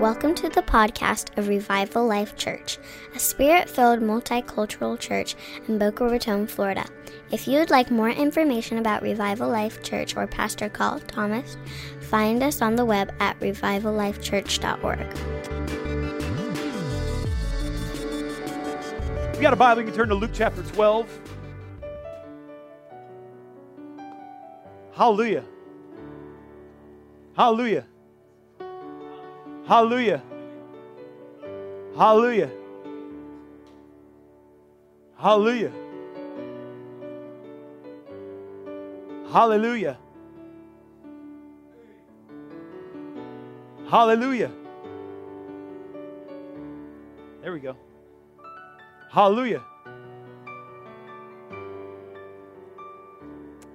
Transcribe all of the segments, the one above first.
Welcome to the podcast of Revival Life Church, a spirit filled multicultural church in Boca Raton, Florida. If you would like more information about Revival Life Church or Pastor Carl Thomas, find us on the web at revivallifechurch.org. If you got a Bible, you can turn to Luke chapter 12. Hallelujah. Hallelujah. Hallelujah. Hallelujah. Hallelujah. Hallelujah. Hallelujah. There we go. Hallelujah.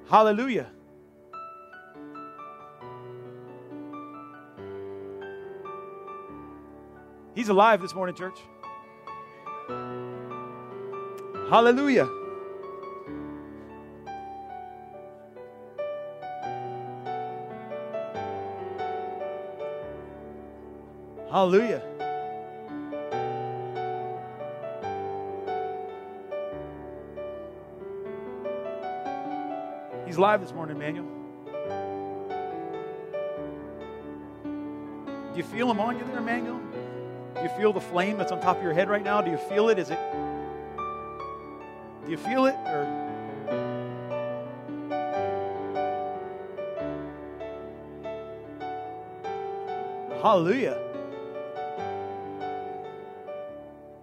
Hallelujah. He's alive this morning, church. Hallelujah. Hallelujah. He's live this morning, Emmanuel. Do you feel him on you there, Emmanuel? You feel the flame that's on top of your head right now? Do you feel it? Is it? Do you feel it? Or Hallelujah.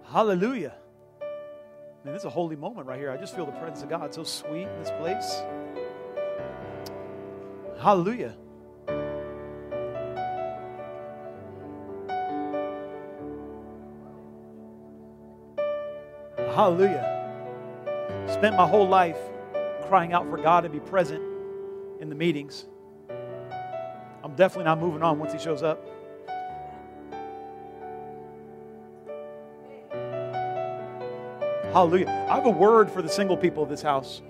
Hallelujah. Man, this is a holy moment right here. I just feel the presence of God so sweet in this place. Hallelujah. Hallelujah. Spent my whole life crying out for God to be present in the meetings. I'm definitely not moving on once He shows up. Hallelujah. I have a word for the single people of this house.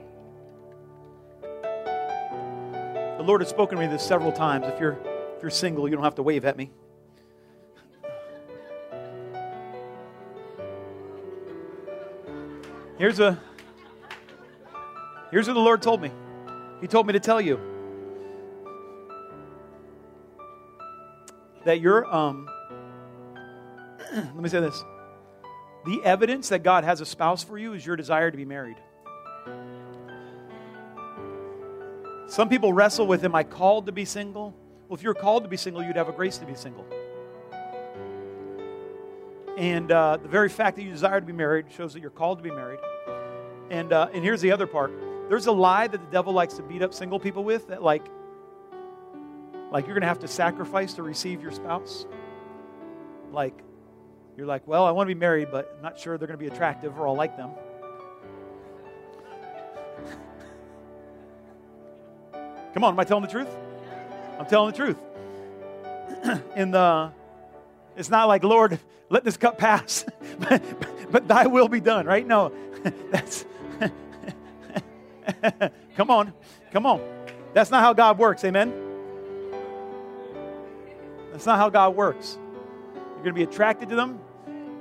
The Lord has spoken to me this several times. If you're, if you're single, you don't have to wave at me. Here's a Here's what the Lord told me. He told me to tell you that you're um let me say this. The evidence that God has a spouse for you is your desire to be married. Some people wrestle with, Am I called to be single? Well, if you're called to be single, you'd have a grace to be single. And uh, the very fact that you desire to be married shows that you're called to be married. And, uh, and here's the other part there's a lie that the devil likes to beat up single people with that, like, like you're going to have to sacrifice to receive your spouse. Like, you're like, well, I want to be married, but I'm not sure they're going to be attractive or I'll like them. Come on, am I telling the truth? I'm telling the truth. In the, it's not like, Lord, let this cup pass, but, but thy will be done, right? No, that's, come on, come on. That's not how God works, amen? That's not how God works. You're going to be attracted to them.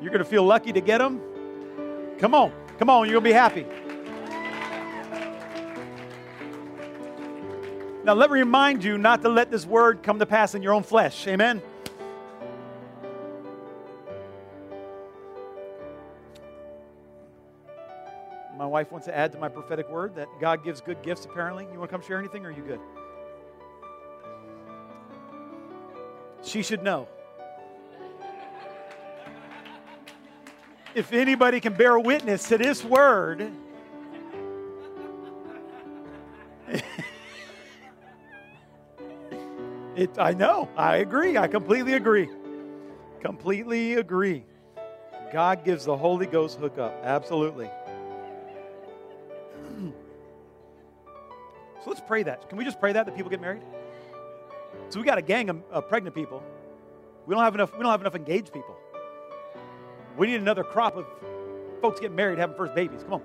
You're going to feel lucky to get them. Come on, come on, you're going to be happy. Now, let me remind you not to let this word come to pass in your own flesh. Amen? Wife wants to add to my prophetic word that God gives good gifts, apparently. You want to come share anything, or are you good? She should know. If anybody can bear witness to this word, It, I know. I agree. I completely agree. Completely agree. God gives the Holy Ghost hookup. Absolutely. So let's pray that. Can we just pray that that people get married? So we got a gang of, pregnant people. We don't have enough. We don't have enough engaged people. We need another crop of folks getting married, having first babies. Come on.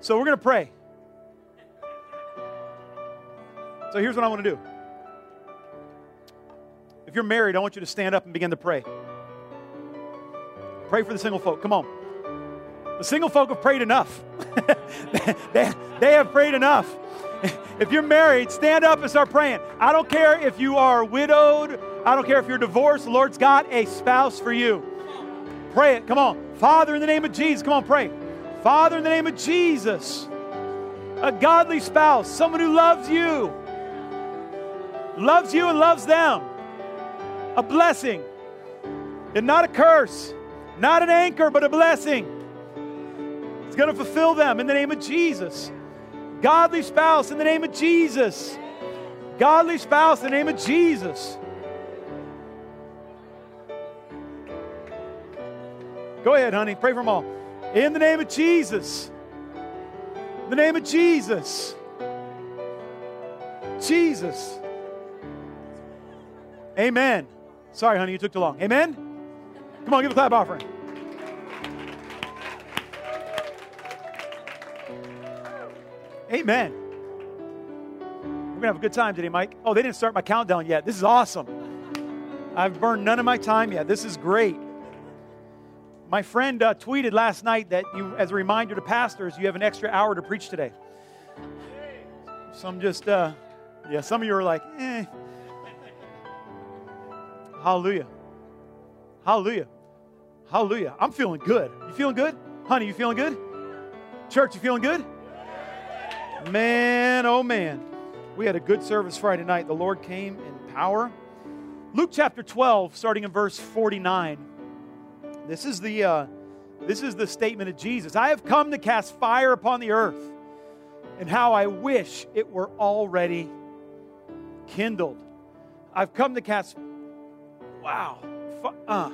So we're to pray. So here's what I want to do. If you're married, I want you to stand up and begin to pray. Pray for the single folk. Come on. The single folk have prayed enough. they, they have prayed enough. If you're married, stand up and start praying. I don't care if you are widowed, I don't care if you're divorced, the Lord's got a spouse for you. Pray it. Come on. Father, in the name of Jesus, come on, pray. Father, in the name of Jesus, a godly spouse, someone who loves you, loves you and loves them, a blessing, and not a curse, not an anchor, but a blessing. It's going to fulfill them in the name of Jesus. Godly spouse in the name of Jesus. Godly spouse in the name of Jesus. Go ahead, honey. Pray for them all. In the name of Jesus. In the name of Jesus. Jesus. Amen. Sorry, honey, you took too long. Amen. Come on, give a clap offering. Amen. We're going to have a good time today, Mike. Oh, they didn't start my countdown yet. This is awesome. I've burned none of my time yet. This is great. My friend uh, tweeted last night that you, as a reminder to pastors, you have an extra hour to preach today. Some just, uh, yeah, some of you are like, eh. Hallelujah. Hallelujah. Hallelujah. I'm feeling good. You feeling good? Honey, you feeling good? Church, you feeling good? Man, oh man. We had a good service Friday night. The Lord came in power. Luke chapter 12, starting in verse 49. This is the uh, this is the statement of Jesus. I have come to cast fire upon the earth, and how I wish it were already kindled. I've come to cast wow. Uh.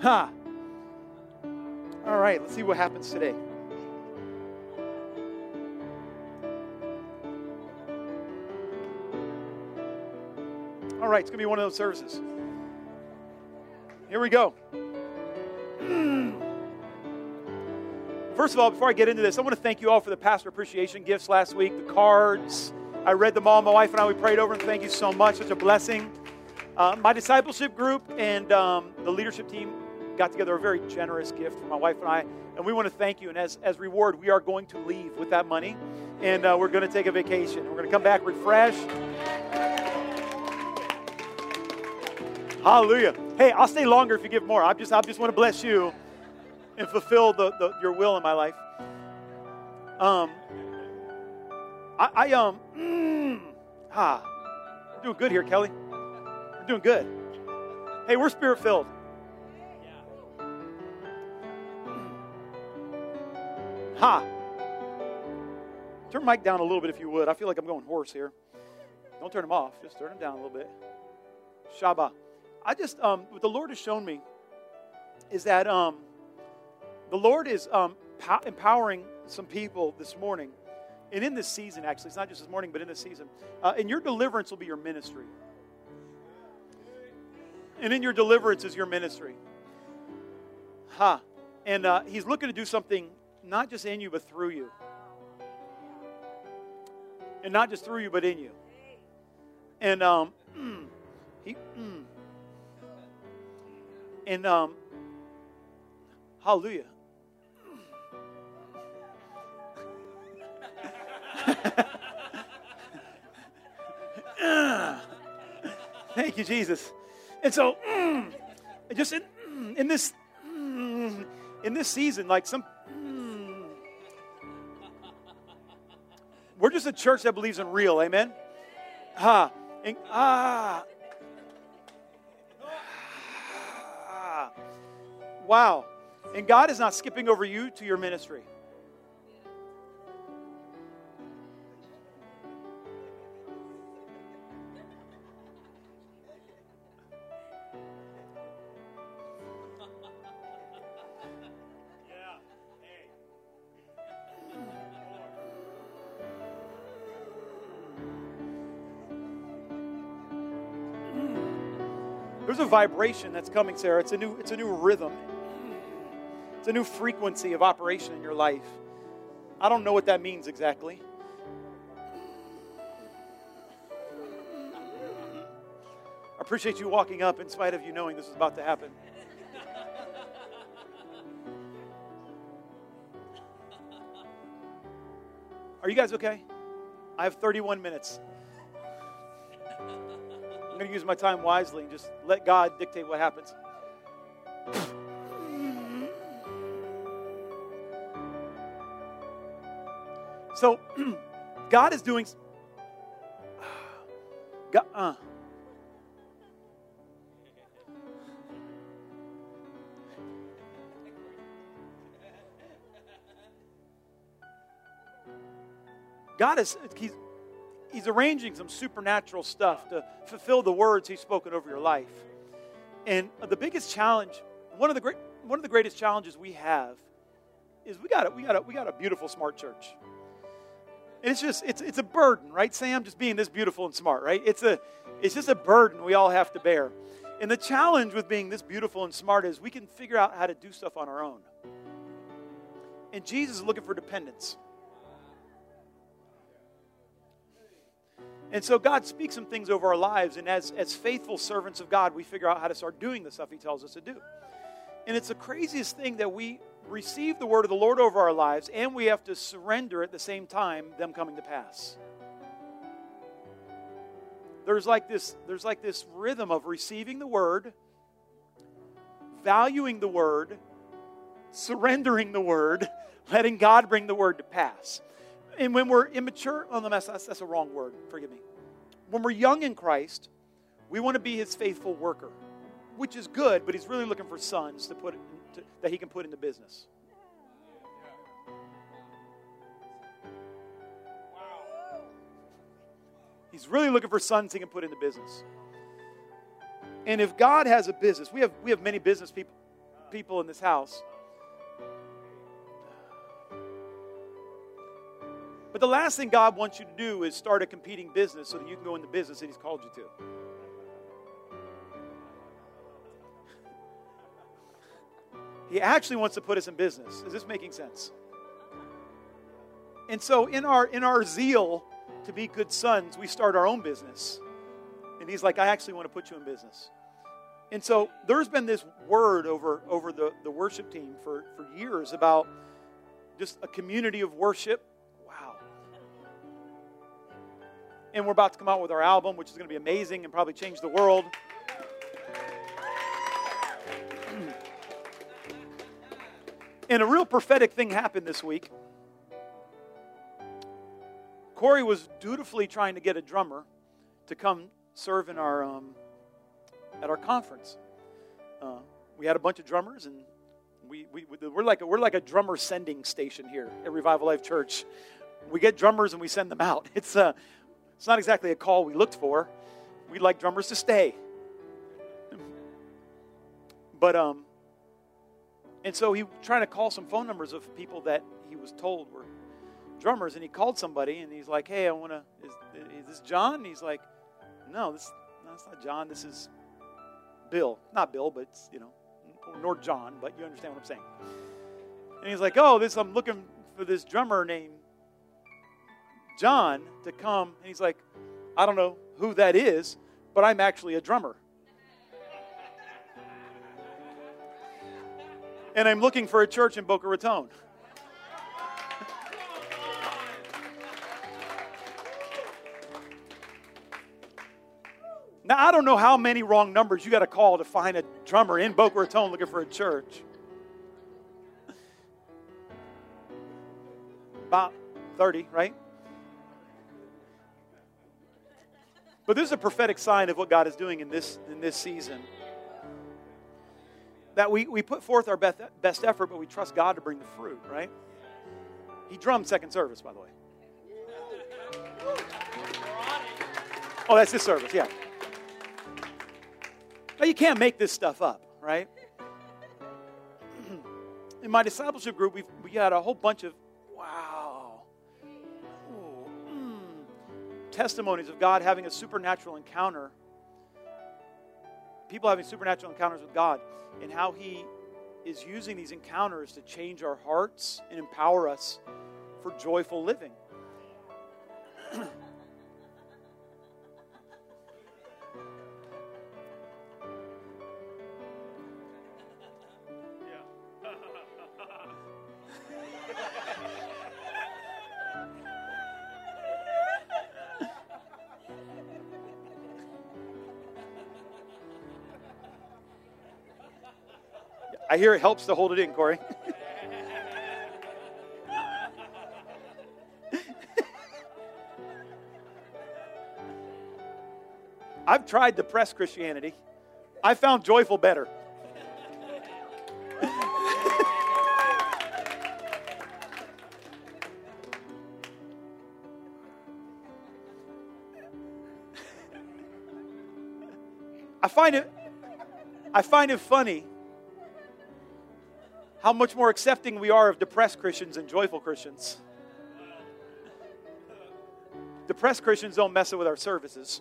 Ha. Huh. All right, let's see what happens today. All right, it's going to be one of those services. Here we go. First of all, before I get into this, I want to thank you all for the pastor appreciation gifts last week, the cards. I read them all. My wife and I, we prayed over them. Thank you so much. Such a blessing. Uh, my discipleship group and um, the leadership team got together a very generous gift for my wife and I, and we want to thank you. And as, as reward, we are going to leave with that money, and uh, we're going to take a vacation. We're going to come back refreshed. Hallelujah. Hey, I'll stay longer if you give more. I just, I just want to bless you and fulfill the, the, your will in my life. Um, I, I um, mm, ah, we're doing good here, Kelly. We're doing good. Hey, we're spirit filled. Ha. Turn mic down a little bit if you would. I feel like I'm going hoarse here. Don't turn them off. Just turn them down a little bit. Shaba. I just, um, what the Lord has shown me is that um, the Lord is um, pow- empowering some people this morning. And in this season, actually, it's not just this morning, but in this season. Uh, and your deliverance will be your ministry. And in your deliverance is your ministry. Ha. Huh. And uh, He's looking to do something not just in you, but through you. And not just through you, but in you. And um, he, mm, and um, hallelujah. Thank you, Jesus. And so, mm, just in, in this mm, in this season, like some We're just a church that believes in real, amen? Ah, and, ah. Wow. And God is not skipping over you to your ministry. There's a vibration that's coming, Sarah. It's a new, it's a new rhythm. It's a new frequency of operation in your life. I don't know what that means exactly. I appreciate you walking up in spite of you knowing this is about to happen. Are you guys okay? I have 31 minutes. I'm going to use my time wisely and just let God dictate what happens. So, God is doing. God, uh, God is he's, he's arranging some supernatural stuff to fulfill the words he's spoken over your life. And the biggest challenge, one of the great one of the greatest challenges we have is we got a, we got a, we got a beautiful smart church. And it's just it's it's a burden, right, Sam? Just being this beautiful and smart, right? It's a it's just a burden we all have to bear. And the challenge with being this beautiful and smart is we can figure out how to do stuff on our own. And Jesus is looking for dependence. And so God speaks some things over our lives, and as, as faithful servants of God, we figure out how to start doing the stuff He tells us to do. And it's the craziest thing that we receive the word of the Lord over our lives, and we have to surrender at the same time them coming to pass. There's like this, there's like this rhythm of receiving the word, valuing the word, surrendering the word, letting God bring the word to pass and when we're immature, oh, no, that's, that's a wrong word. Forgive me. When we're young in Christ, we want to be his faithful worker, which is good, but he's really looking for sons to put to, that he can put into business. He's really looking for sons he can put into business. And if God has a business, we have we have many business people people in this house. But the last thing God wants you to do is start a competing business so that you can go in the business that He's called you to. He actually wants to put us in business. Is this making sense? And so in our in our zeal to be good sons, we start our own business. And he's like, I actually want to put you in business. And so there's been this word over, over the, the worship team for, for years about just a community of worship Wow. and we're about to come out with our album, which is going to be amazing and probably change the world. And a real prophetic thing happened this week. Corey was dutifully trying to get a drummer to come serve in our um, at our conference. Uh, we had a bunch of drummers, and we, we we're like a, we're like a drummer sending station here at Revival Life Church. We get drummers and we send them out. It's uh, it's not exactly a call we looked for. We'd like drummers to stay. But, um, and so he trying to call some phone numbers of people that he was told were drummers, and he called somebody, and he's like, "Hey, I want to. Is, is, this John?" And he's like, "No, this no, it's not John. This is Bill. Not Bill, but it's you know, nor John, but you understand what I'm saying." And he's like, "Oh, this I'm looking for this drummer named John to come, and he's like, I don't know who that is, but I'm actually a drummer. And I'm looking for a church in Boca Raton. Now, I don't know how many wrong numbers you got to call to find a drummer in Boca Raton looking for a church. About 30, right? But this is a prophetic sign of what God is doing in this, in this season. That we, we put forth our best, best effort, but we trust God to bring the fruit, right? He drummed second service, by the way. Oh, that's his service, yeah. Now, you can't make this stuff up, right? In my discipleship group, we've, we had a whole bunch of wow mm. testimonies of God having a supernatural encounter, people having supernatural encounters with God, and how He is using these encounters to change our hearts and empower us for joyful living. I hear it helps to hold it in, Corey. I've tried depressed Christianity. I found joyful better. I find it I find it funny how much more accepting we are of depressed Christians and joyful Christians. Depressed Christians don't mess it with our services.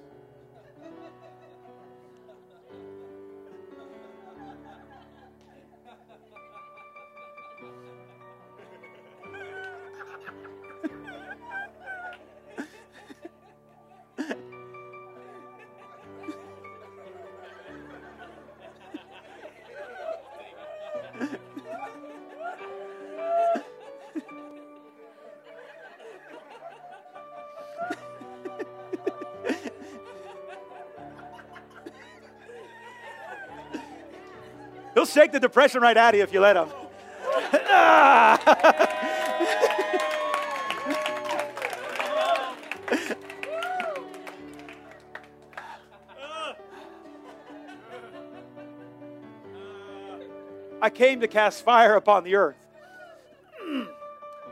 shake the depression right out of you if you let him. I came to cast fire upon the earth.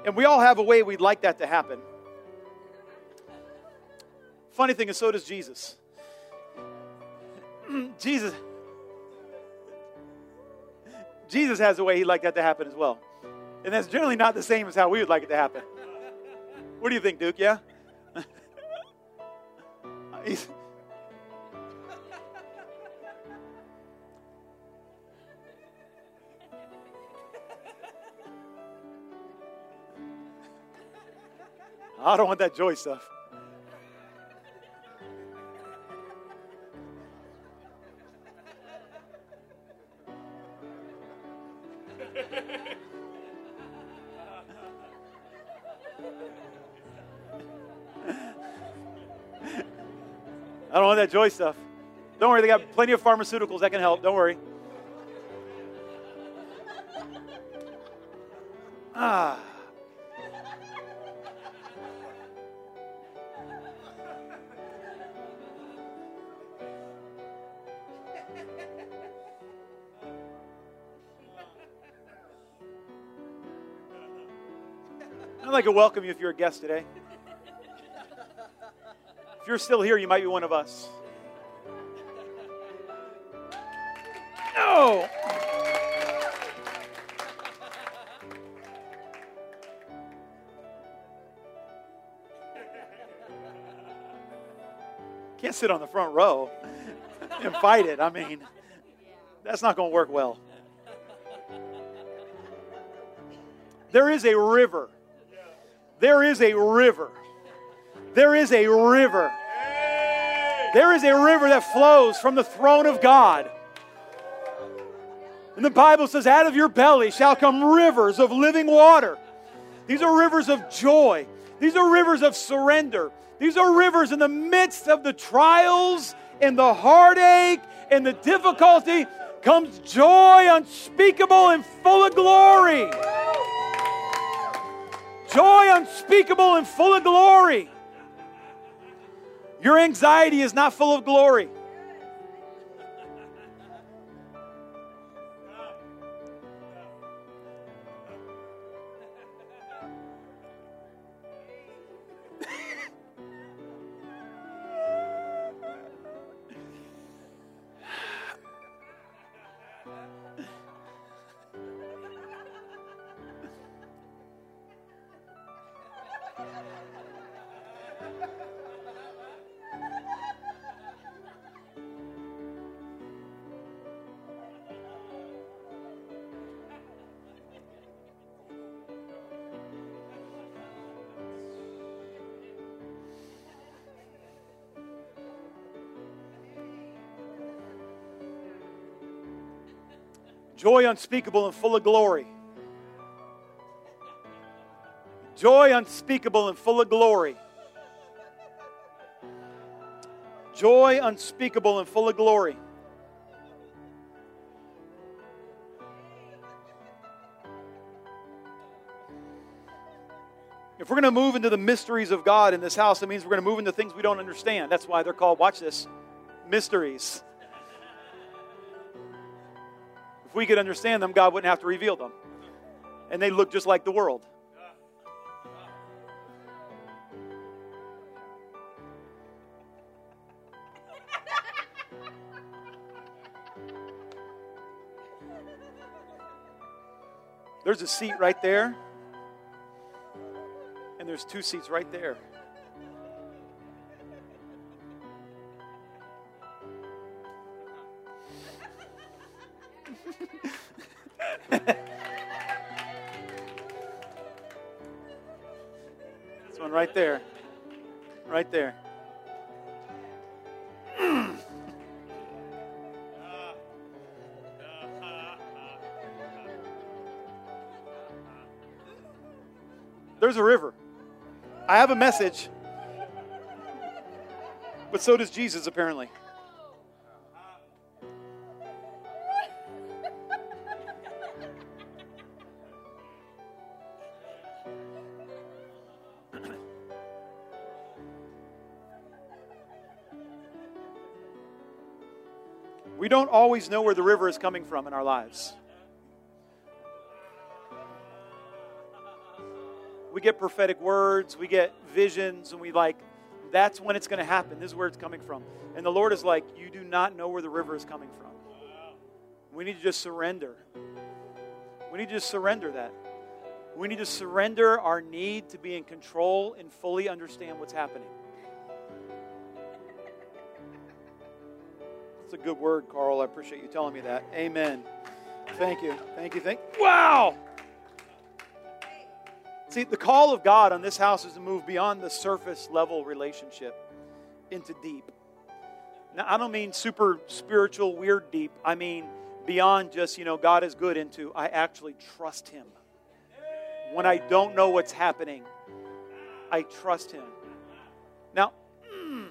And we all have a way we'd like that to happen. Funny thing is, so does Jesus. Jesus. Jesus has a way he'd like that to happen as well. And that's generally not the same as how we would like it to happen. What do you think, Duke? Yeah? I don't want that joy stuff. Want that joy stuff. Don't worry, they got plenty of pharmaceuticals that can help. Don't worry. Ah. I'd like to welcome you if you're a guest today. If you're still here, you might be one of us. No! Can't sit on the front row and fight it. I mean, that's not going to work well. There is a river. There is a river. There is a river. There is a river that flows from the throne of God. And the Bible says, out of your belly shall come rivers of living water. These are rivers of joy. These are rivers of surrender. These are rivers in the midst of the trials and the heartache and the difficulty comes joy unspeakable and full of glory. Joy unspeakable and full of glory. Your anxiety is not full of glory. Joy unspeakable and full of glory. Joy unspeakable and full of glory. Joy unspeakable and full of glory. If we're going to move into the mysteries of God in this house, it means we're going to move into things we don't understand. That's why they're called, watch this, mysteries. If we could understand them, God wouldn't have to reveal them. And they look just like the world. There's a seat right there, and there's two seats right there. There. Right there. There's a river. I have a message. But so does Jesus, apparently. Always know where the river is coming from in our lives. We get prophetic words, we get visions, and we like, that's when it's going to happen. This is where it's coming from. And the Lord is like, you do not know where the river is coming from. We need to just surrender. We need to just surrender that. We need to surrender our need to be in control and fully understand what's happening. It's a good word, Carl. I appreciate you telling me that. Amen. Thank you. Thank you. Thank. Wow. See, the call of God on this house is to move beyond the surface level relationship into deep. Now, I don't mean super spiritual, weird deep. I mean beyond just, you know, God is good into I actually trust Him. When I don't know what's happening, I trust Him. Now, mm,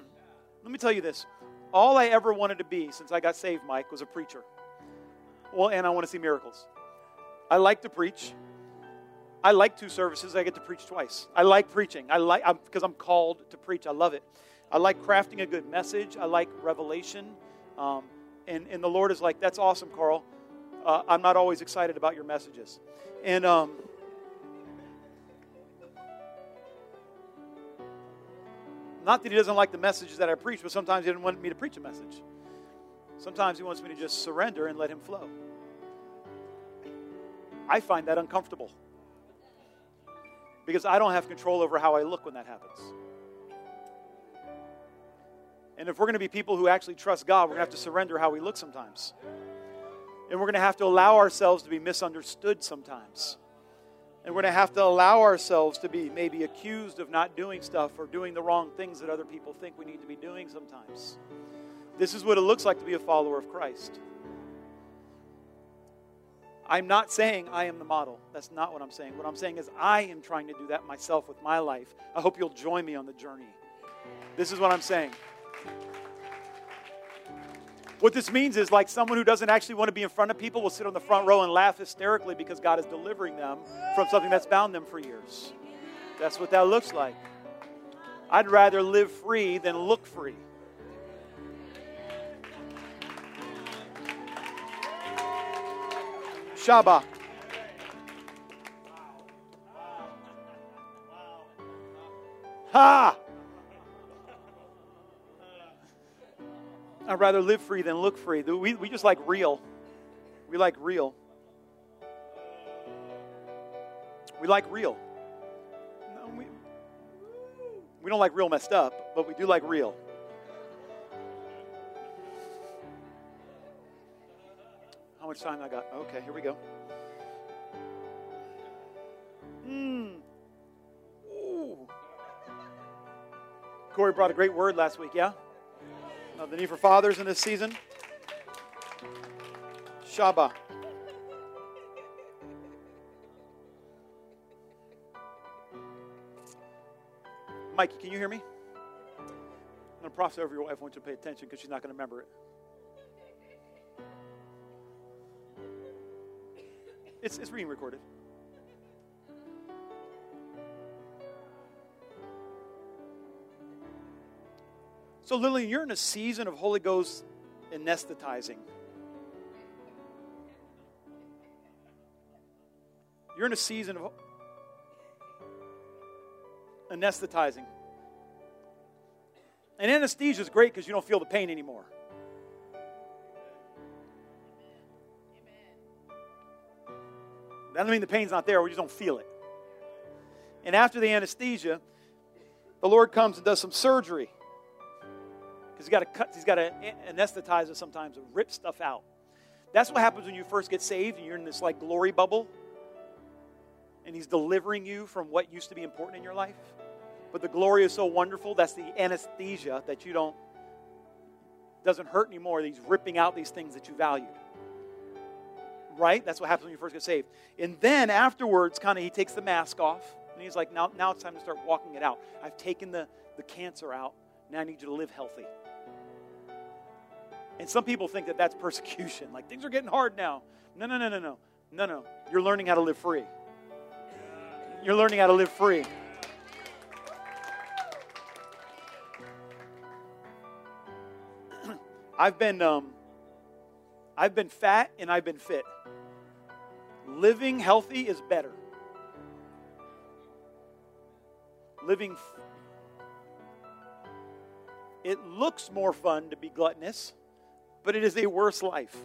let me tell you this all I ever wanted to be since I got saved, Mike, was a preacher. Well, and I want to see miracles. I like to preach. I like two services. I get to preach twice. I like preaching. I like because I'm, I'm, called to preach. I love it. I like crafting a good message. I like revelation. Um, and, and the Lord is like, that's awesome, Carl. Uh, I'm not always excited about your messages. And um, Not that he doesn't like the messages that I preach, but sometimes he doesn't want me to preach a message. Sometimes he wants me to just surrender and let him flow. I find that uncomfortable because I don't have control over how I look when that happens. And if we're going to be people who actually trust God, we're going to have to surrender how we look sometimes. And we're going to have to allow ourselves to be misunderstood sometimes. And we're going to have to allow ourselves to be maybe accused of not doing stuff or doing the wrong things that other people think we need to be doing sometimes. This is what it looks like to be a follower of Christ. I'm not saying I am the model. That's not what I'm saying. What I'm saying is I am trying to do that myself with my life. I hope you'll join me on the journey. This is what I'm saying. What this means is like someone who doesn't actually want to be in front of people will sit on the front row and laugh hysterically because God is delivering them from something that's bound them for years. That's what that looks like. I'd rather live free than look free. Shabbat. Ha! I'd rather live free than look free. We, we just like real. We like real. We like real. No, we, we don't like real messed up, but we do like real. How much time I got? Okay, here we go. Hmm. Ooh. Corey brought a great word last week, yeah? Of the need for fathers in this season. Shaba. Mikey, can you hear me? I'm going to prophesy over your wife. I want you to pay attention because she's not going to remember it. It's, it's being recorded. So, Lillian, you're in a season of Holy Ghost anesthetizing. You're in a season of anesthetizing. And anesthesia is great because you don't feel the pain anymore. That doesn't mean the pain's not there, we just don't feel it. And after the anesthesia, the Lord comes and does some surgery. He's got to cut, he's got to anesthetize us sometimes and rip stuff out. That's what happens when you first get saved and you're in this like glory bubble. And he's delivering you from what used to be important in your life. But the glory is so wonderful, that's the anesthesia that you don't doesn't hurt anymore. He's ripping out these things that you valued right? That's what happens when you first get saved. And then afterwards, kind of, he takes the mask off and he's like, now, now it's time to start walking it out. I've taken the, the cancer out. Now I need you to live healthy. And some people think that that's persecution. Like things are getting hard now. No, no, no, no, no. No, no. You're learning how to live free. You're learning how to live free. I've been um, I've been fat and I've been fit. Living healthy is better. Living, it looks more fun to be gluttonous, but it is a worse life.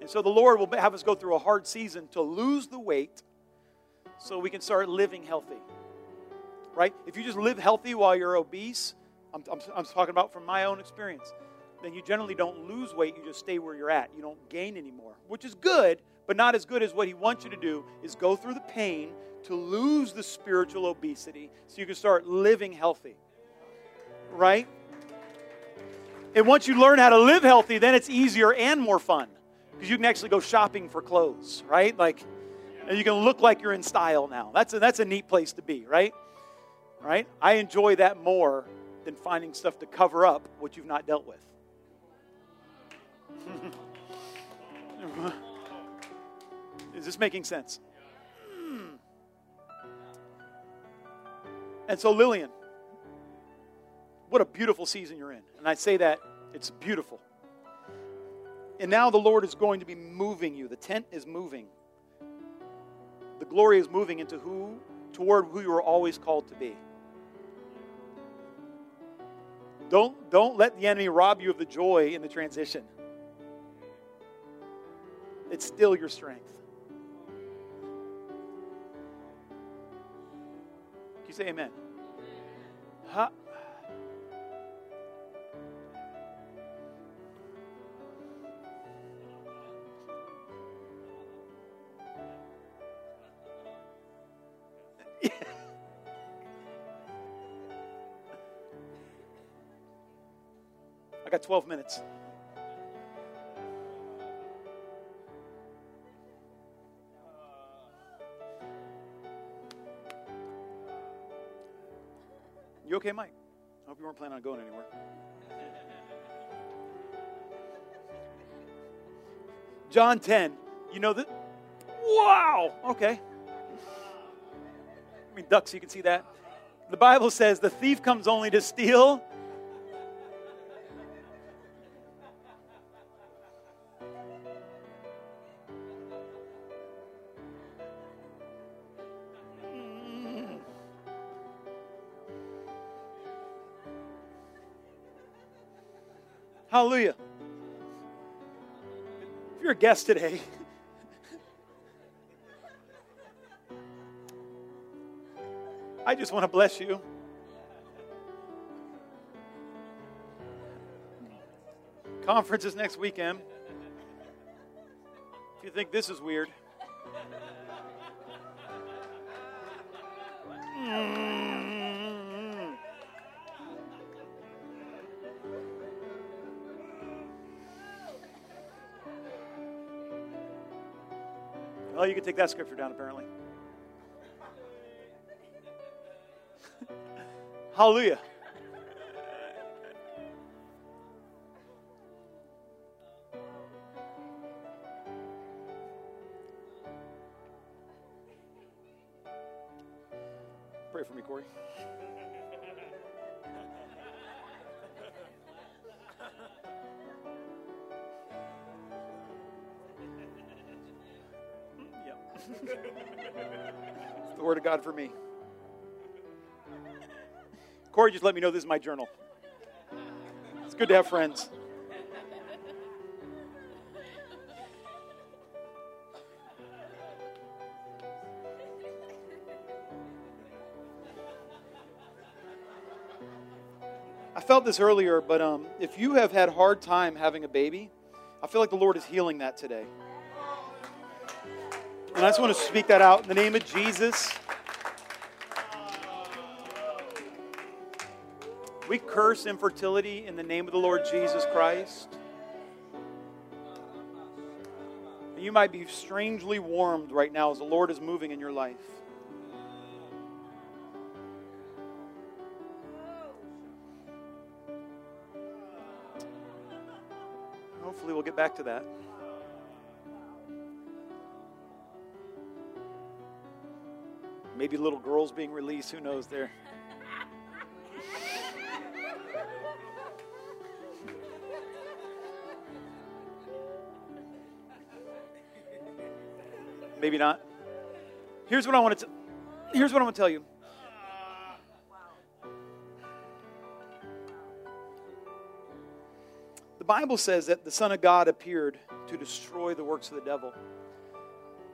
And so the Lord will have us go through a hard season to lose the weight so we can start living healthy. Right? If you just live healthy while you're obese, I'm, I'm, I'm talking about from my own experience then you generally don't lose weight, you just stay where you're at. You don't gain anymore, which is good, but not as good as what he wants you to do is go through the pain to lose the spiritual obesity so you can start living healthy. Right? And once you learn how to live healthy, then it's easier and more fun because you can actually go shopping for clothes, right? Like, and you can look like you're in style now. That's a, that's a neat place to be, right? Right? I enjoy that more than finding stuff to cover up what you've not dealt with. Is this making sense? Hmm. And so, Lillian, what a beautiful season you're in. And I say that it's beautiful. And now the Lord is going to be moving you. The tent is moving. The glory is moving into who toward who you were always called to be. Don't, don't let the enemy rob you of the joy in the transition it's still your strength. Can you say amen? Huh? 12 minutes. You okay, Mike? I hope you weren't planning on going anywhere. John 10. You know that? Wow! Okay. I mean, duck so you can see that. The Bible says the thief comes only to steal, Hallelujah. If you're a guest today, I just want to bless you. Conference is next weekend. If you think this is weird, hmm. Oh, you can take that scripture down, apparently. Hallelujah. God for me. Corey just let me know this is my journal. It's good to have friends. I felt this earlier, but um, if you have had hard time having a baby, I feel like the Lord is healing that today. And I just want to speak that out in the name of Jesus. We curse infertility in the name of the Lord Jesus Christ. You might be strangely warmed right now as the Lord is moving in your life. Hopefully, we'll get back to that. Maybe little girls being released, who knows there. Maybe not. Here's what I want to. T- here's what I want to tell you. The Bible says that the Son of God appeared to destroy the works of the devil.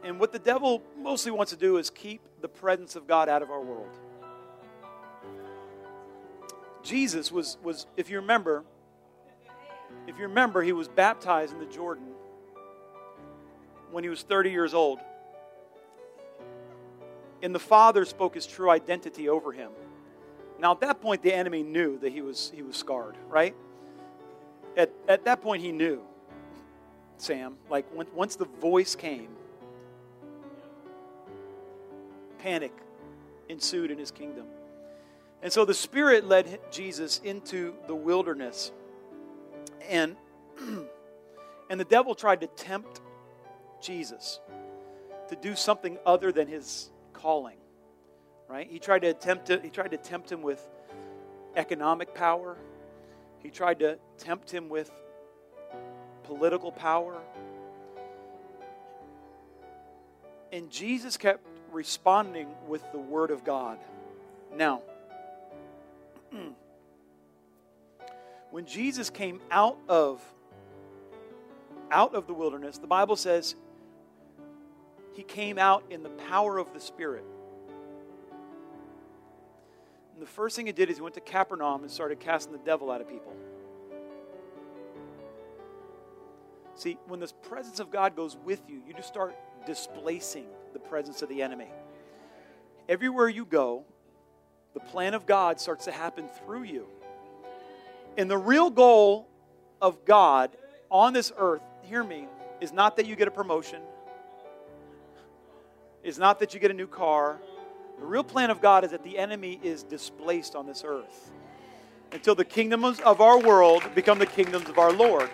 And what the devil mostly wants to do is keep the presence of God out of our world. Jesus was, was if you remember, if you remember, he was baptized in the Jordan when he was 30 years old. And the Father spoke his true identity over him. Now, at that point, the enemy knew that he was, he was scarred, right? At, at that point, he knew, Sam, like when, once the voice came, panic ensued in his kingdom. And so the Spirit led Jesus into the wilderness. And, and the devil tried to tempt Jesus to do something other than his calling. Right? He tried to attempt to, he tried to tempt him with economic power. He tried to tempt him with political power. And Jesus kept responding with the word of God. Now, when Jesus came out of out of the wilderness, the Bible says he came out in the power of the Spirit. And the first thing he did is he went to Capernaum and started casting the devil out of people. See, when the presence of God goes with you, you just start displacing the presence of the enemy. Everywhere you go, the plan of God starts to happen through you. And the real goal of God on this earth, hear me, is not that you get a promotion, is not that you get a new car. The real plan of God is that the enemy is displaced on this earth until the kingdoms of our world become the kingdoms of our Lord.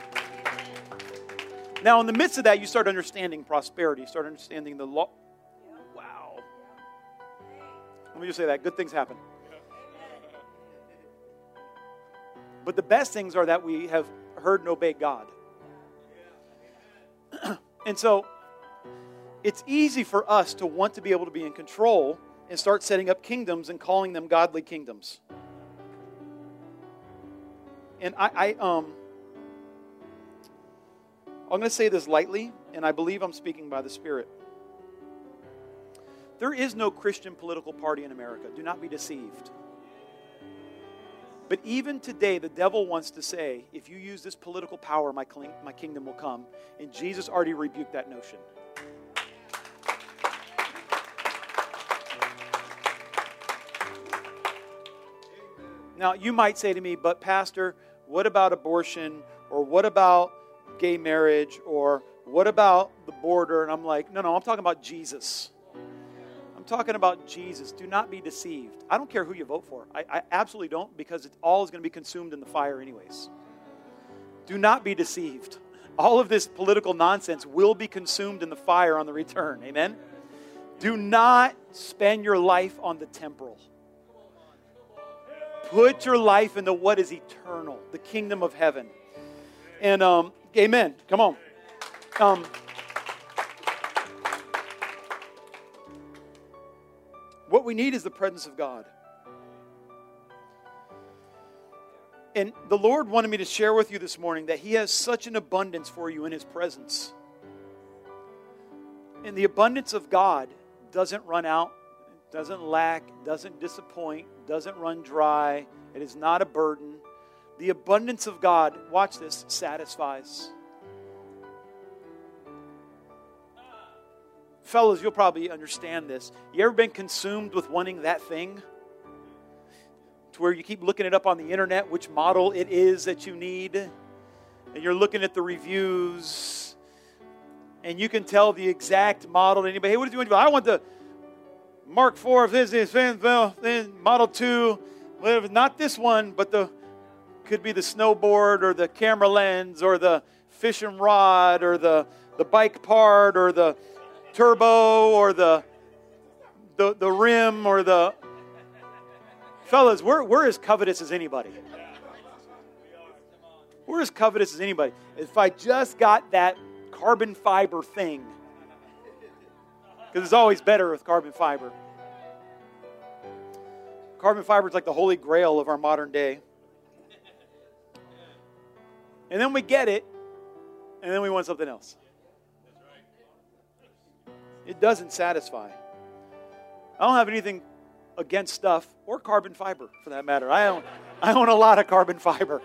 Now, in the midst of that, you start understanding prosperity, you start understanding the law. Wow. Let me just say that good things happen. But the best things are that we have heard and obeyed God. and so it's easy for us to want to be able to be in control and start setting up kingdoms and calling them godly kingdoms. And I, I um, I'm going to say this lightly, and I believe I'm speaking by the Spirit. There is no Christian political party in America. Do not be deceived. But even today, the devil wants to say, if you use this political power, my, my kingdom will come. And Jesus already rebuked that notion. Now, you might say to me, but Pastor, what about abortion? Or what about gay marriage? Or what about the border? And I'm like, no, no, I'm talking about Jesus. I'm talking about Jesus. Do not be deceived. I don't care who you vote for. I, I absolutely don't because it all is going to be consumed in the fire, anyways. Do not be deceived. All of this political nonsense will be consumed in the fire on the return. Amen? Do not spend your life on the temporal. Put your life into what is eternal, the kingdom of heaven. And um, amen. Come on. Um, What we need is the presence of God. And the Lord wanted me to share with you this morning that He has such an abundance for you in His presence. And the abundance of God doesn't run out, doesn't lack, doesn't disappoint, doesn't run dry. It is not a burden. The abundance of God, watch this, satisfies. Fellas, you'll probably understand this. You ever been consumed with wanting that thing? To where you keep looking it up on the internet, which model it is that you need, and you're looking at the reviews, and you can tell the exact model. Anybody, hey, what do you want? I want the Mark IV, this is then Model 2, whatever, not this one, but the could be the snowboard or the camera lens or the fishing rod or the, the bike part or the turbo or the, the, the rim or the. Fellas, we're, we're as covetous as anybody. We're as covetous as anybody. If I just got that carbon fiber thing, because it's always better with carbon fiber. Carbon fiber is like the holy grail of our modern day. And then we get it, and then we want something else. It doesn't satisfy. I don't have anything against stuff or carbon fiber for that matter. I own, I own a lot of carbon fiber.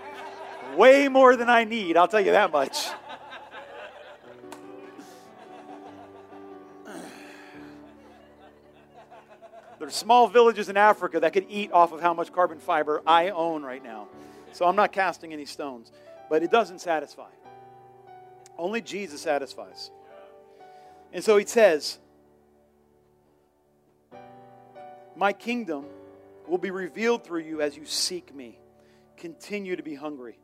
Way more than I need, I'll tell you that much. There's small villages in Africa that could eat off of how much carbon fiber I own right now. So I'm not casting any stones. But it doesn't satisfy. Only Jesus satisfies. And so he says, My kingdom will be revealed through you as you seek me. Continue to be hungry.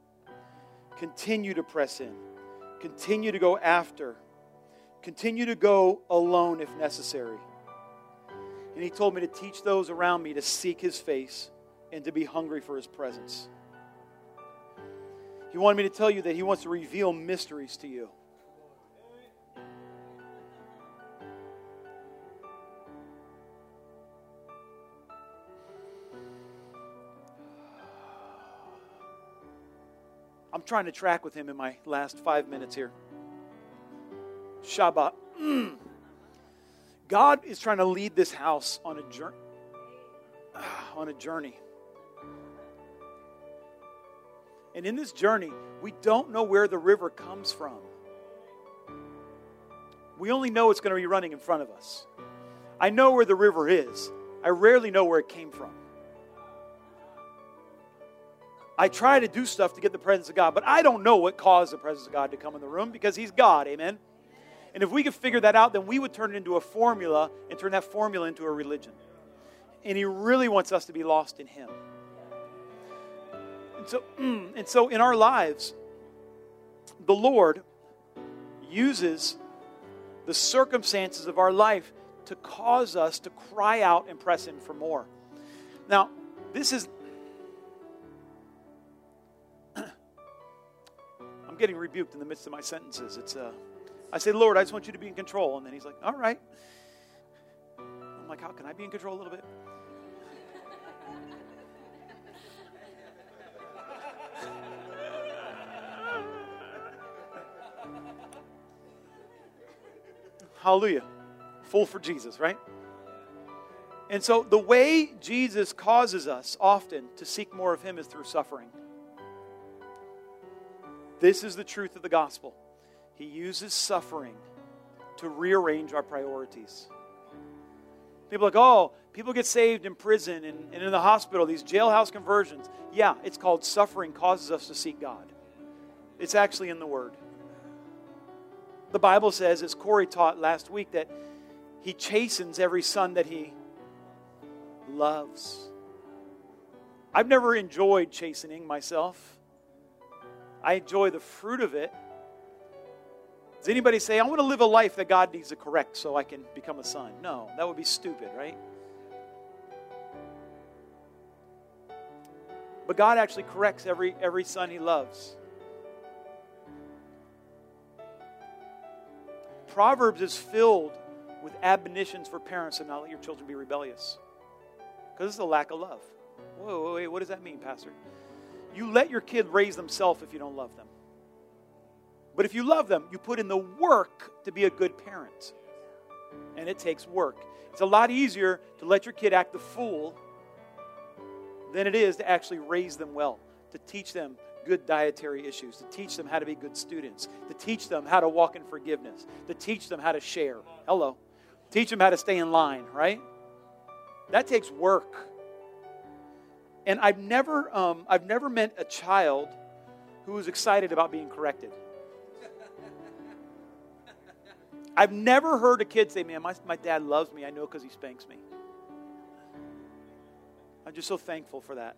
Continue to press in. Continue to go after. Continue to go alone if necessary. And he told me to teach those around me to seek his face and to be hungry for his presence. He wanted me to tell you that he wants to reveal mysteries to you. I'm trying to track with him in my last five minutes here. Shabbat. God is trying to lead this house on a journey. Ah, on a journey. And in this journey, we don't know where the river comes from. We only know it's going to be running in front of us. I know where the river is. I rarely know where it came from. I try to do stuff to get the presence of God, but I don't know what caused the presence of God to come in the room because He's God. Amen. And if we could figure that out, then we would turn it into a formula and turn that formula into a religion. And He really wants us to be lost in Him. And so, and so in our lives, the Lord uses the circumstances of our life to cause us to cry out and press in for more. Now, this is. I'm getting rebuked in the midst of my sentences. It's uh, I say, Lord, I just want you to be in control. And then he's like, all right. I'm like, how can I be in control a little bit? Hallelujah. Full for Jesus, right? And so the way Jesus causes us often to seek more of Him is through suffering. This is the truth of the gospel. He uses suffering to rearrange our priorities. People are like, oh, people get saved in prison and, and in the hospital, these jailhouse conversions. Yeah, it's called suffering causes us to seek God. It's actually in the Word. The Bible says, as Corey taught last week, that he chastens every son that he loves. I've never enjoyed chastening myself. I enjoy the fruit of it. Does anybody say, I want to live a life that God needs to correct so I can become a son? No, that would be stupid, right? But God actually corrects every, every son he loves. Proverbs is filled with admonitions for parents to not let your children be rebellious. Because it's a lack of love. Whoa, whoa, wait, what does that mean, Pastor? You let your kid raise themselves if you don't love them. But if you love them, you put in the work to be a good parent. And it takes work. It's a lot easier to let your kid act the fool than it is to actually raise them well, to teach them good dietary issues, to teach them how to be good students, to teach them how to walk in forgiveness, to teach them how to share. Hello. Teach them how to stay in line, right? That takes work. And I've never, um, I've never met a child who was excited about being corrected. I've never heard a kid say, Man, my, my dad loves me. I know because he spanks me. I'm just so thankful for that.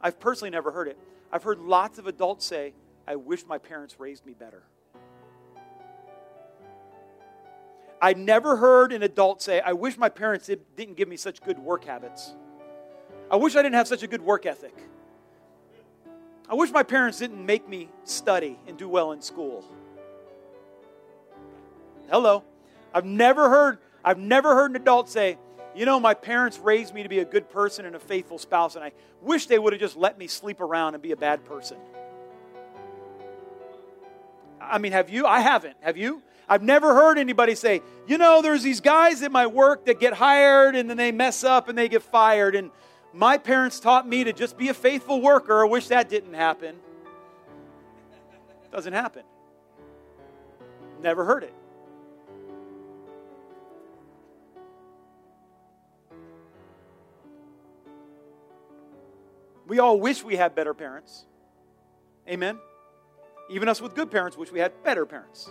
I've personally never heard it. I've heard lots of adults say, I wish my parents raised me better. I never heard an adult say, I wish my parents didn't give me such good work habits. I wish I didn't have such a good work ethic. I wish my parents didn't make me study and do well in school. Hello. I've never heard I've never heard an adult say, "You know, my parents raised me to be a good person and a faithful spouse and I wish they would have just let me sleep around and be a bad person." I mean, have you? I haven't. Have you? I've never heard anybody say, "You know, there's these guys at my work that get hired and then they mess up and they get fired and my parents taught me to just be a faithful worker. I wish that didn't happen." Doesn't happen. Never heard it. We all wish we had better parents. Amen? Even us with good parents wish we had better parents.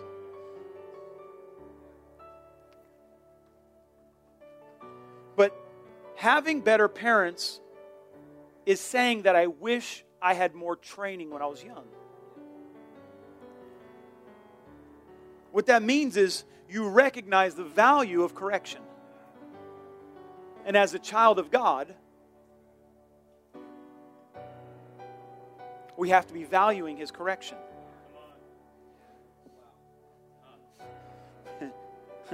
But having better parents is saying that I wish I had more training when I was young. What that means is you recognize the value of correction. And as a child of God, we have to be valuing his correction.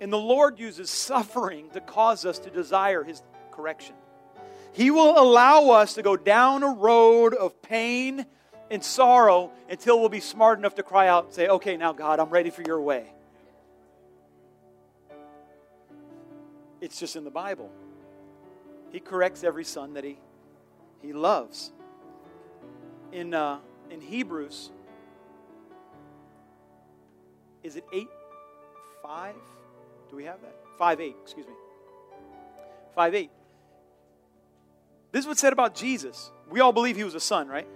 and the Lord uses suffering to cause us to desire his correction. He will allow us to go down a road of pain and sorrow until we'll be smart enough to cry out and say, Okay, now, God, I'm ready for your way. It's just in the Bible. He corrects every son that he he loves. In, uh, in Hebrews, is it 8 5? Do we have that? 5 8, excuse me. 5 8. This is what's said about Jesus. We all believe he was a son, right?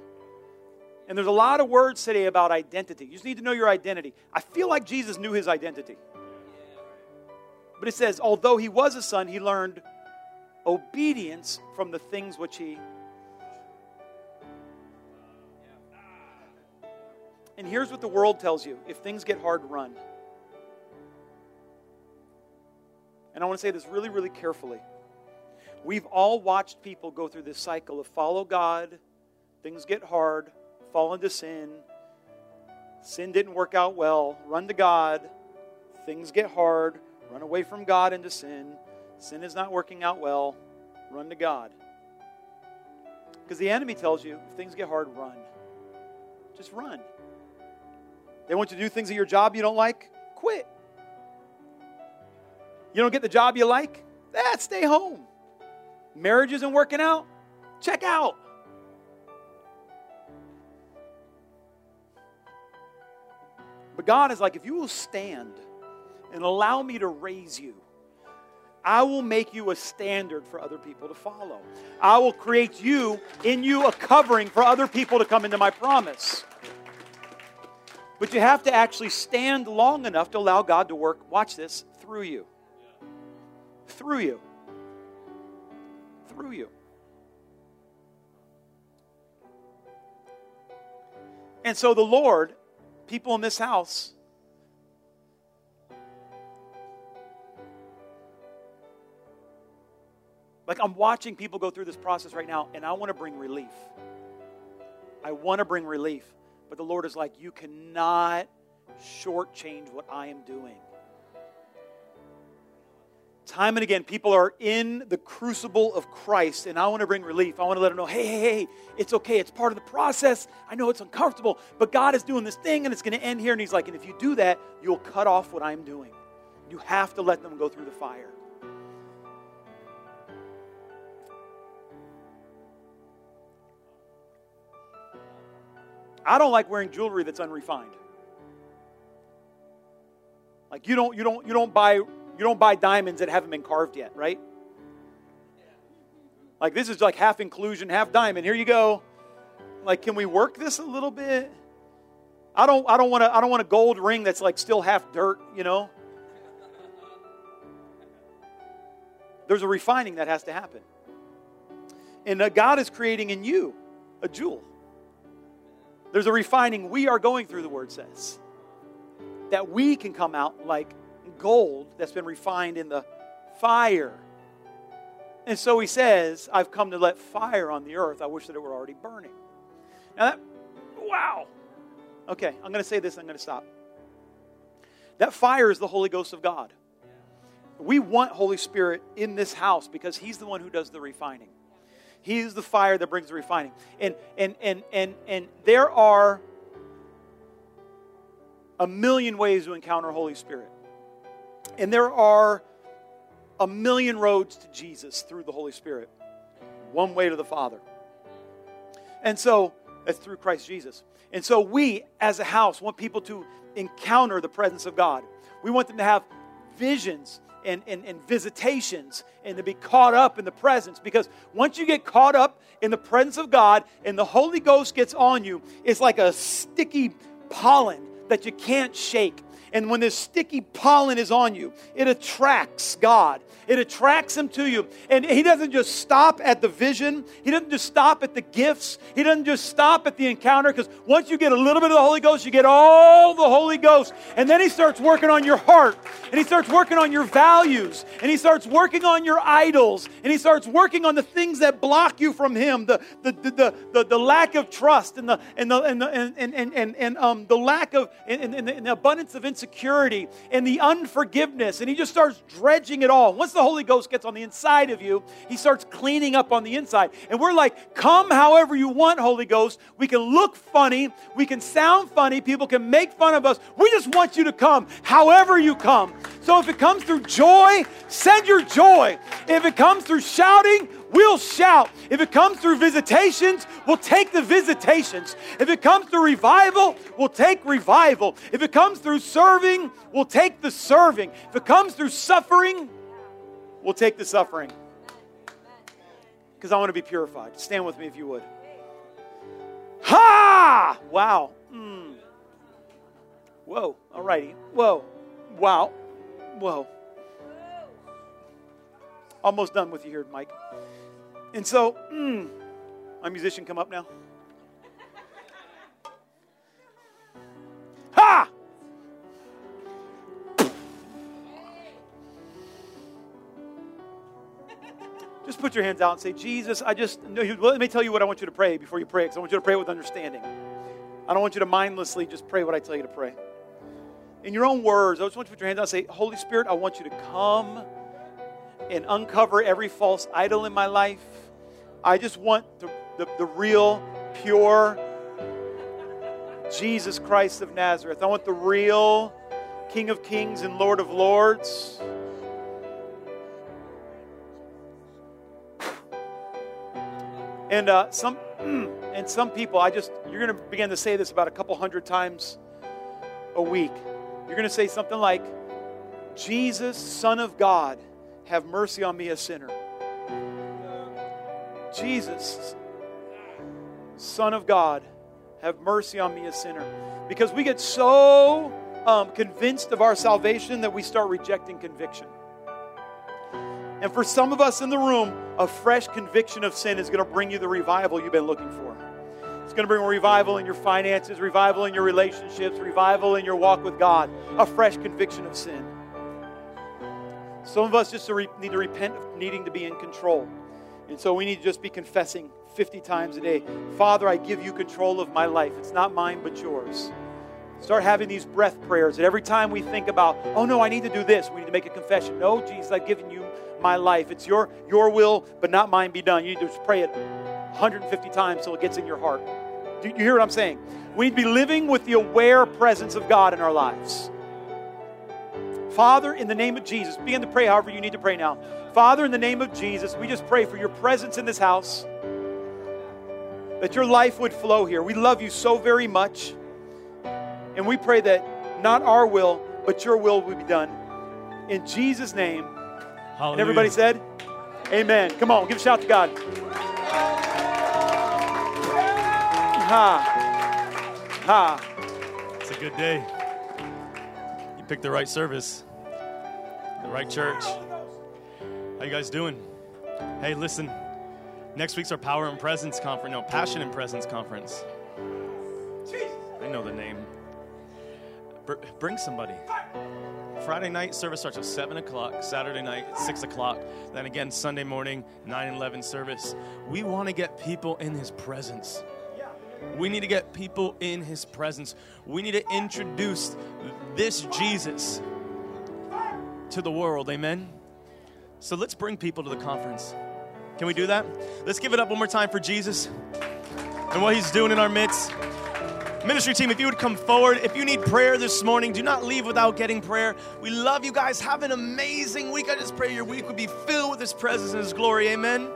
And there's a lot of words today about identity. You just need to know your identity. I feel like Jesus knew his identity. But it says, although he was a son, he learned obedience from the things which he And here's what the world tells you if things get hard, run. And I want to say this really, really carefully. We've all watched people go through this cycle of follow God, things get hard, fall into sin, sin didn't work out well, run to God, things get hard, run away from God into sin, sin is not working out well, run to God. Because the enemy tells you if things get hard, run. Just run. They want you to do things at your job you don't like? Quit. You don't get the job you like? Eh, stay home. Marriage isn't working out? Check out. But God is like, if you will stand and allow me to raise you, I will make you a standard for other people to follow. I will create you, in you, a covering for other people to come into my promise. But you have to actually stand long enough to allow God to work, watch this, through you. Through you. Through you. And so the Lord, people in this house, like I'm watching people go through this process right now, and I want to bring relief. I want to bring relief. But the Lord is like, you cannot shortchange what I am doing. time and again, people are in the crucible of Christ, and I want to bring relief. I want to let them know, hey, hey, hey, it's okay. It's part of the process. I know it's uncomfortable, but God is doing this thing, and it's going to end here. And He's like, and if you do that, you'll cut off what I'm doing. You have to let them go through the fire. I don't like wearing jewelry that's unrefined. Like you don't you don't you don't buy you don't buy diamonds that haven't been carved yet, right? Like this is like half inclusion, half diamond. Here you go. Like can we work this a little bit? I don't I don't want to I don't want a gold ring that's like still half dirt, you know? There's a refining that has to happen. And uh, God is creating in you a jewel. There's a refining we are going through, the word says that we can come out like gold that's been refined in the fire. And so he says, I've come to let fire on the earth. I wish that it were already burning. Now that, wow. Okay, I'm going to say this, I'm going to stop. That fire is the Holy Ghost of God. We want Holy Spirit in this house because He's the one who does the refining. He's the fire that brings the refining. And and and and and there are a million ways to encounter Holy Spirit. And there are a million roads to Jesus through the Holy Spirit. One way to the Father. And so, that's through Christ Jesus. And so, we as a house want people to encounter the presence of God. We want them to have visions and, and, and visitations and to be caught up in the presence. Because once you get caught up in the presence of God and the Holy Ghost gets on you, it's like a sticky pollen that you can't shake. And when this sticky pollen is on you, it attracts God. It attracts Him to you. And He doesn't just stop at the vision, He doesn't just stop at the gifts, He doesn't just stop at the encounter, because once you get a little bit of the Holy Ghost, you get all the Holy Ghost. And then He starts working on your heart, and He starts working on your values, and He starts working on your idols, and He starts working on the things that block you from Him. The, the, the, the, the, lack of trust, and the, and the, and the, and, and, and, and, um, the lack of, and, and, and the abundance of insecurity, and the unforgiveness. And He just starts dredging it all. Once the Holy Ghost gets on the inside of you, He starts cleaning up on the inside. And we're like, come however you want, Holy Ghost. We can look funny, we can sound funny, people can make fun of us. We just want you to come however you come. So if it comes through joy, send your joy. If it comes through shouting, we'll shout. If it comes through visitations, we'll take the visitations. If it comes through revival, we'll take revival. If it comes through serving, we'll take the serving. If it comes through suffering, we'll take the suffering. Because I want to be purified. Stand with me if you would. Ha! Wow. Mm. Whoa. All righty. Whoa. Wow. Whoa. Almost done with you here, Mike. And so, mm, my musician come up now. Ha! Just put your hands out and say, Jesus, I just, no, let me tell you what I want you to pray before you pray, because I want you to pray with understanding. I don't want you to mindlessly just pray what I tell you to pray. In your own words, I just want you to put your hands out and say, Holy Spirit, I want you to come and uncover every false idol in my life. I just want the, the, the real, pure Jesus Christ of Nazareth. I want the real King of Kings and Lord of Lords. And uh, some and some people, I just you're going to begin to say this about a couple hundred times a week. You're going to say something like, "Jesus, Son of God, have mercy on me, a sinner." Jesus, Son of God, have mercy on me, a sinner. Because we get so um, convinced of our salvation that we start rejecting conviction. And for some of us in the room, a fresh conviction of sin is going to bring you the revival you've been looking for. It's going to bring a revival in your finances, revival in your relationships, revival in your walk with God, a fresh conviction of sin. Some of us just need to repent of needing to be in control. And so we need to just be confessing 50 times a day Father, I give you control of my life. It's not mine, but yours. Start having these breath prayers that every time we think about, oh no, I need to do this, we need to make a confession. No, Jesus, I've given you my life. It's your, your will, but not mine be done. You need to just pray it 150 times till it gets in your heart. Do you hear what I'm saying? We need to be living with the aware presence of God in our lives. Father, in the name of Jesus, begin to pray however you need to pray now. Father, in the name of Jesus, we just pray for your presence in this house, that your life would flow here. We love you so very much. And we pray that not our will, but your will will be done. In Jesus' name. Hallelujah. And everybody said, Amen. Come on, give a shout to God. Ha. Ha. It's a good day. You picked the right service, the right church. How you guys doing? Hey, listen. Next week's our Power and Presence conference. No, Passion and Presence conference. I know the name. Br- bring somebody. Friday night service starts at 7 o'clock, Saturday night 6 o'clock, then again Sunday morning 9 and 11 service. We want to get people in His presence. We need to get people in His presence. We need to introduce this Jesus to the world. Amen? So let's bring people to the conference. Can we do that? Let's give it up one more time for Jesus and what He's doing in our midst. Ministry team, if you would come forward, if you need prayer this morning, do not leave without getting prayer. We love you guys. Have an amazing week. I just pray your week would be filled with His presence and His glory. Amen.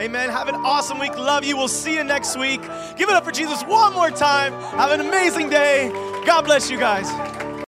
Amen. Have an awesome week. Love you. We'll see you next week. Give it up for Jesus one more time. Have an amazing day. God bless you guys.